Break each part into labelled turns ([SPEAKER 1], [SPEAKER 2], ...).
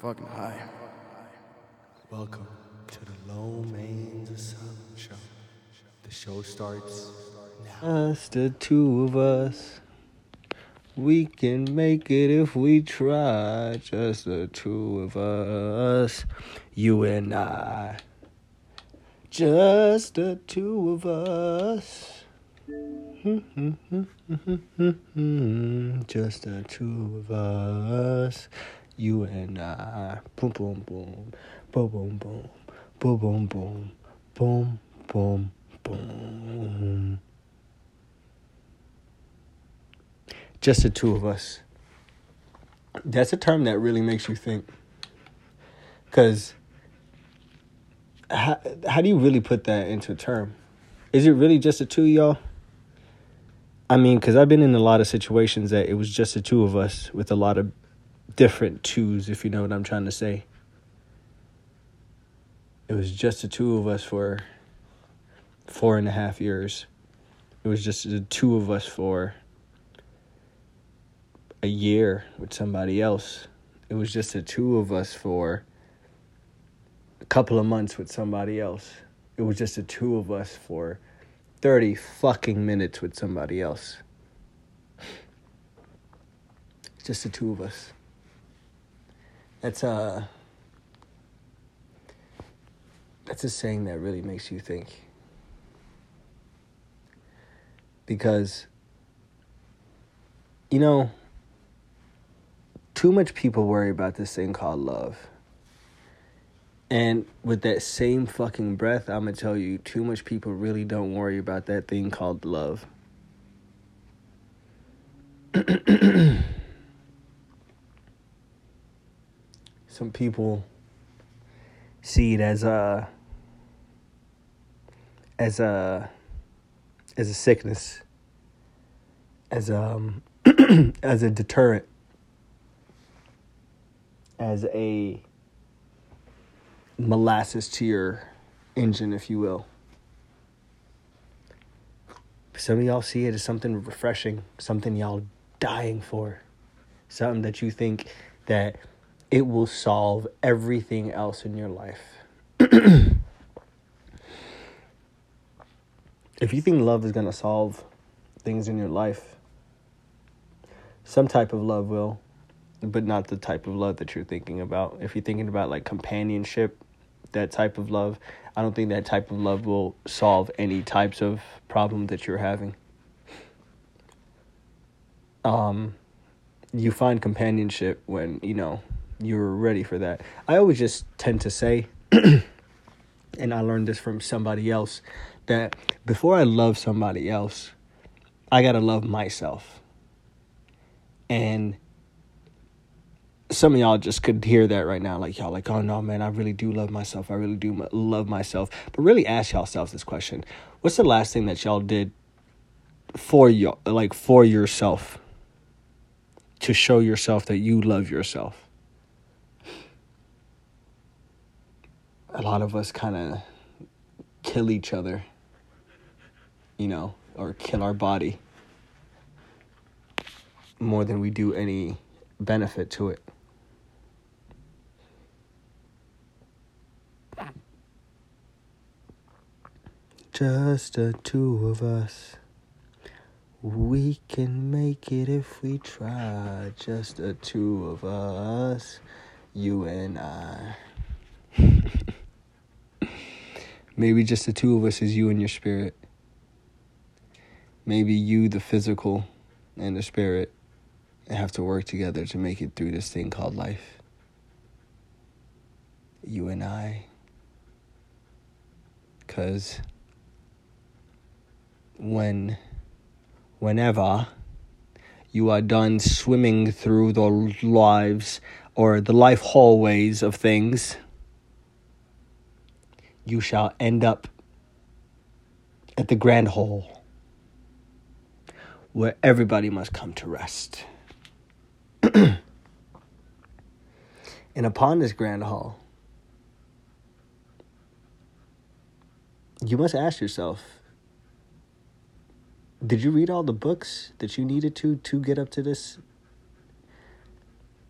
[SPEAKER 1] fucking high.
[SPEAKER 2] Welcome to the Low Mains Asylum Show. The show starts now.
[SPEAKER 3] Us, the two of us. We can make it if we try. Just the two of us. You and I. Just the two of us. Just the two of us. You and I. Boom, boom, boom. Boom, boom, boom. Boom, boom, boom. Boom, boom, boom. Just the two of us. That's a term that really makes you think. Because how, how do you really put that into a term? Is it really just the two y'all? I mean, because I've been in a lot of situations that it was just the two of us with a lot of different twos, if you know what I'm trying to say. It was just the two of us for four and a half years. It was just the two of us for a year with somebody else. It was just the two of us for a couple of months with somebody else. It was just the two of us for 30 fucking minutes with somebody else. Just the two of us. That's uh that's a saying that really makes you think. Because you know, too much people worry about this thing called love. And with that same fucking breath, I'm gonna tell you, too much people really don't worry about that thing called love. Some people see it as a as a as a sickness, as um as a deterrent, as a molasses to your engine, if you will. Some of y'all see it as something refreshing, something y'all dying for, something that you think that it will solve everything else in your life. if you think love is going to solve things in your life, some type of love will, but not the type of love that you're thinking about. If you're thinking about like companionship, that type of love, I don't think that type of love will solve any types of problem that you're having. Um, you find companionship when, you know, you're ready for that. I always just tend to say, and I learned this from somebody else, that before I love somebody else, I gotta love myself. And some of y'all just could hear that right now. Like, y'all, like, oh no, man, I really do love myself. I really do love myself. But really ask yourselves this question What's the last thing that y'all did for y'all, like, for yourself? To show yourself that you love yourself. A lot of us kind of kill each other, you know, or kill our body more than we do any benefit to it. Just the two of us. We can make it if we try. Just the two of us. You and I. Maybe just the two of us is you and your spirit. Maybe you, the physical, and the spirit have to work together to make it through this thing called life. You and I. Because when, whenever you are done swimming through the lives or the life hallways of things, you shall end up at the grand hall where everybody must come to rest. and upon this grand hall, you must ask yourself did you read all the books that you needed to to get up to this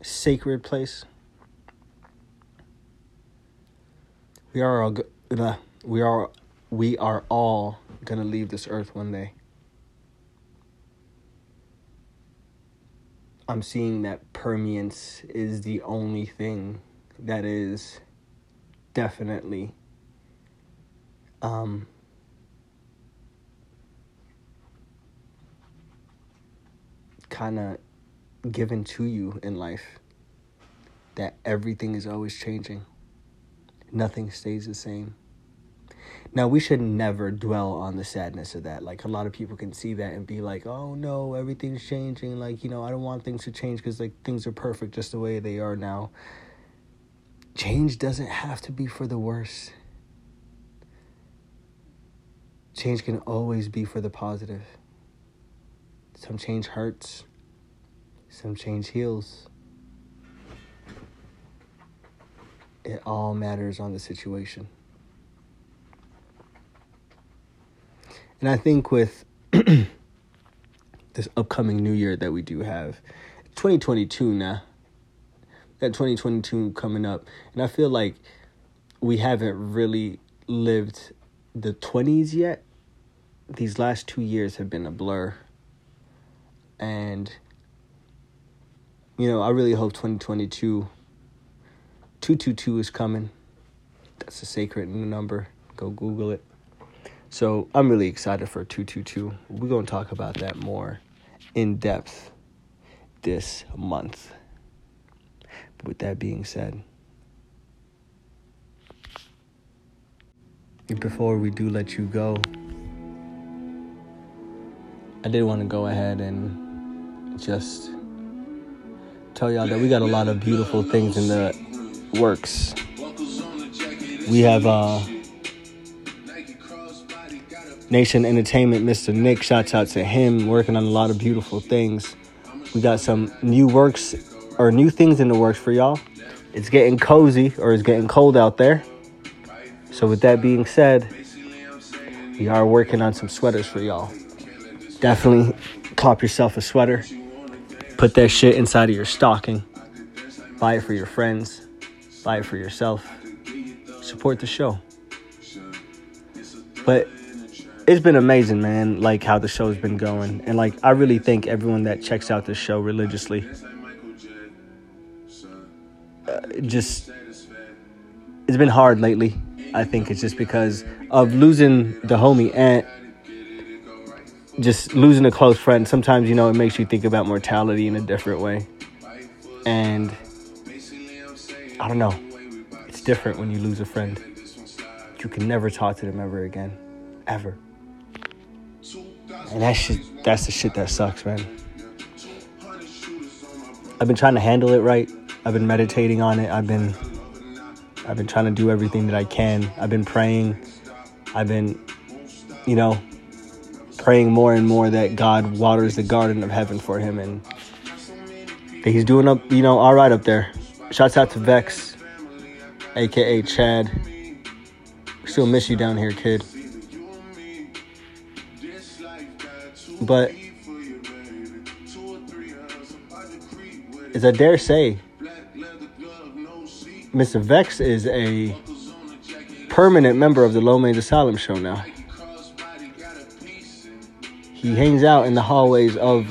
[SPEAKER 3] sacred place We are all, we are, we are all gonna leave this earth one day. I'm seeing that permeance is the only thing that is definitely um, kind of given to you in life that everything is always changing. Nothing stays the same. Now, we should never dwell on the sadness of that. Like, a lot of people can see that and be like, oh no, everything's changing. Like, you know, I don't want things to change because, like, things are perfect just the way they are now. Change doesn't have to be for the worse. Change can always be for the positive. Some change hurts, some change heals. It all matters on the situation. And I think with this upcoming new year that we do have, 2022 now, that 2022 coming up, and I feel like we haven't really lived the 20s yet. These last two years have been a blur. And, you know, I really hope 2022, 222 is coming. That's a sacred number. Go Google it. So I'm really excited for 222. We're going to talk about that more in depth this month. But with that being said, before we do let you go, I did want to go ahead and just tell y'all that we got a lot of beautiful things in the works. We have uh Nation Entertainment, Mr. Nick, shouts out to him, working on a lot of beautiful things. We got some new works or new things in the works for y'all. It's getting cozy or it's getting cold out there. So, with that being said, we are working on some sweaters for y'all. Definitely cop yourself a sweater. Put that shit inside of your stocking. Buy it for your friends. Buy it for yourself. Support the show. But it's been amazing, man, like how the show's been going. And like I really thank everyone that checks out the show religiously. Uh, just it's been hard lately. I think it's just because of losing the homie and just losing a close friend. Sometimes, you know, it makes you think about mortality in a different way. And I don't know. It's different when you lose a friend. You can never talk to them ever again. Ever. And that shit, that's the shit that sucks, man. I've been trying to handle it right. I've been meditating on it. I've been I've been trying to do everything that I can. I've been praying. I've been, you know, praying more and more that God waters the garden of heaven for him and that he's doing up, you know, all right up there. Shouts out to Vex, aka Chad. Still miss you down here, kid. But as I dare say, Mr. Vex is a permanent member of the Low Mains Asylum show now. He hangs out in the hallways of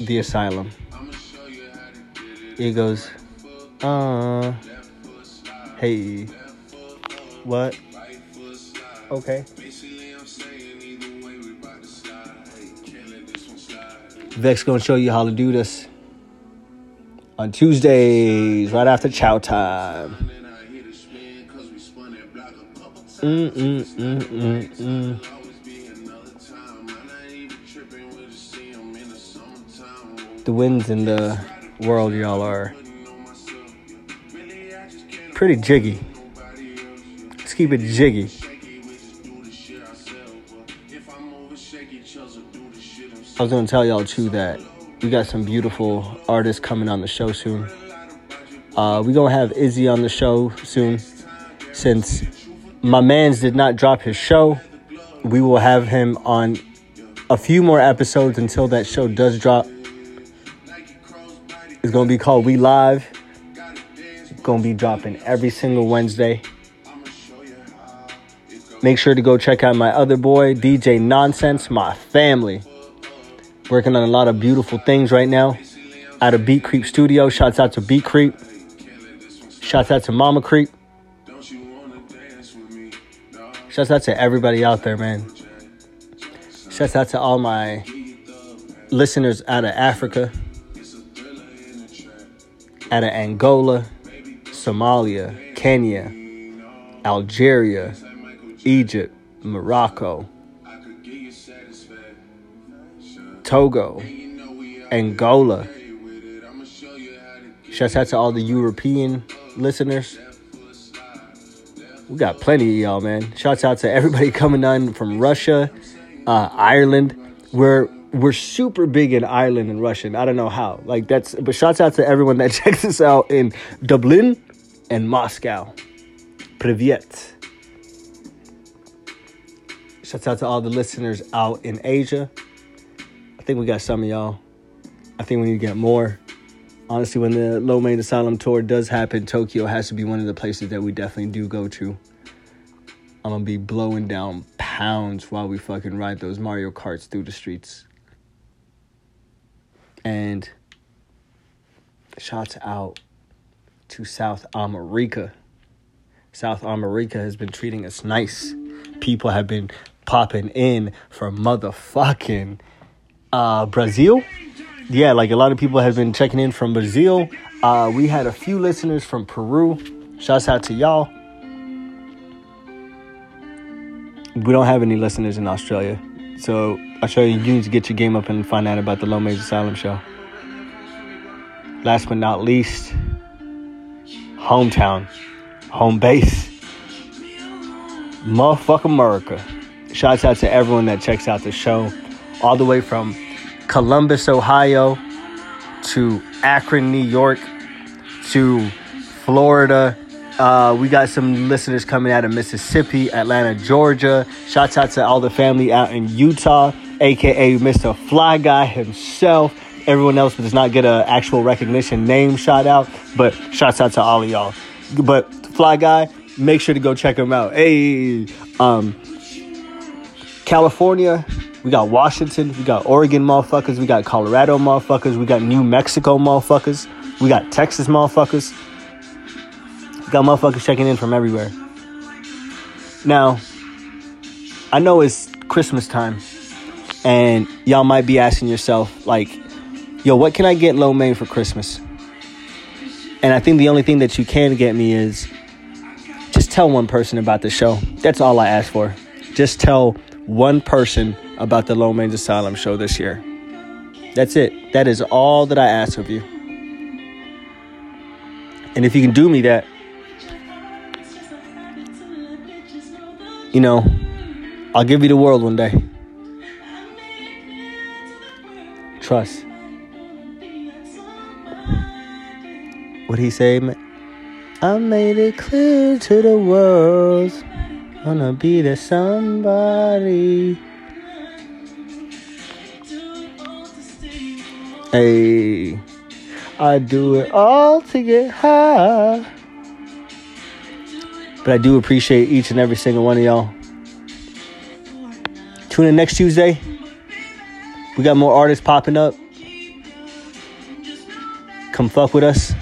[SPEAKER 3] the asylum. He goes, uh, hey, what? Okay. Vex gonna show you how to do this on Tuesdays, right after chow time. Mm, mm, mm, mm, mm. The winds in the world, y'all, are pretty jiggy. Let's keep it jiggy. I was gonna tell y'all too that we got some beautiful artists coming on the show soon. Uh, we gonna have Izzy on the show soon. Since my man's did not drop his show, we will have him on a few more episodes until that show does drop. It's gonna be called We Live. It's gonna be dropping every single Wednesday. Make sure to go check out my other boy, DJ Nonsense, my family. Working on a lot of beautiful things right now. Out of Beat Creep Studio. Shouts out to Beat Creep. Shouts out to Mama Creep. Shouts out to everybody out there, man. Shouts out to all my listeners out of Africa, out of Angola, Somalia, Kenya, Algeria, Egypt, Morocco, Togo, Angola. Shouts out to all the European listeners. We got plenty of y'all, man. Shouts out to everybody coming on from Russia, uh, Ireland. We're we're super big in Ireland and Russian. I don't know how. Like that's but shouts out to everyone that checks us out in Dublin and Moscow. Privyet. Shouts out to all the listeners out in Asia. I think we got some of y'all. I think we need to get more. Honestly, when the Low Main Asylum tour does happen, Tokyo has to be one of the places that we definitely do go to. I'm gonna be blowing down pounds while we fucking ride those Mario Karts through the streets. And shouts out to South America. South America has been treating us nice. People have been popping in from motherfucking uh, Brazil. Yeah, like a lot of people have been checking in from Brazil. Uh, we had a few listeners from Peru. Shouts out to y'all. We don't have any listeners in Australia. So I'll show you, you need to get your game up and find out about the Low Major Asylum show. Last but not least, hometown, home base, motherfucker America. Shouts out to everyone that checks out the show, all the way from Columbus, Ohio, to Akron, New York, to Florida. Uh, we got some listeners coming out of Mississippi, Atlanta, Georgia. Shouts out to all the family out in Utah, aka Mr. Fly Guy himself. Everyone else does not get an actual recognition name shout out, but shouts out to all of y'all. But Fly Guy, make sure to go check him out. Hey, um, California, we got Washington, we got Oregon motherfuckers, we got Colorado motherfuckers, we got New Mexico motherfuckers, we got Texas motherfuckers. We got motherfuckers checking in from everywhere. Now, I know it's Christmas time, and y'all might be asking yourself, like, yo, what can I get main for Christmas? And I think the only thing that you can get me is just tell one person about the show. That's all I ask for. Just tell one person about the Low Asylum show this year. That's it. That is all that I ask of you. And if you can do me that, you know, I'll give you the world one day. Trust. What he say? I made it clear to the world. Wanna be the somebody. Hey, I do it all to get high. But I do appreciate each and every single one of y'all. Tune in next Tuesday. We got more artists popping up. Come fuck with us.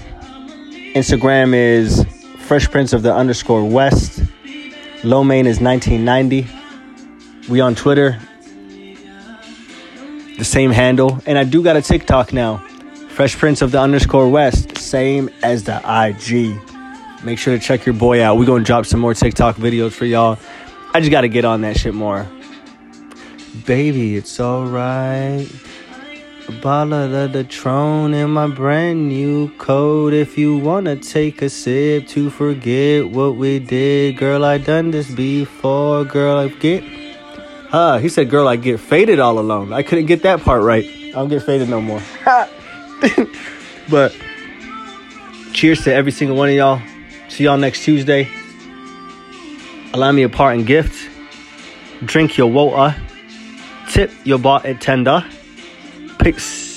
[SPEAKER 3] Instagram is Fresh Prince of the underscore West. Low main is 1990. We on Twitter. The same handle. And I do got a TikTok now. Fresh Prince of the underscore West. Same as the IG. Make sure to check your boy out. we going to drop some more TikTok videos for y'all. I just got to get on that shit more. Baby, it's alright. Bottle of the Tron in my brand new coat. If you wanna take a sip to forget what we did, girl, I done this before. Girl, I get. Huh, he said, girl, I get faded all alone. I couldn't get that part right. I don't get faded no more. but cheers to every single one of y'all. See y'all next Tuesday. Allow me a parting gift. Drink your water. Tip your bot at tender. Peace.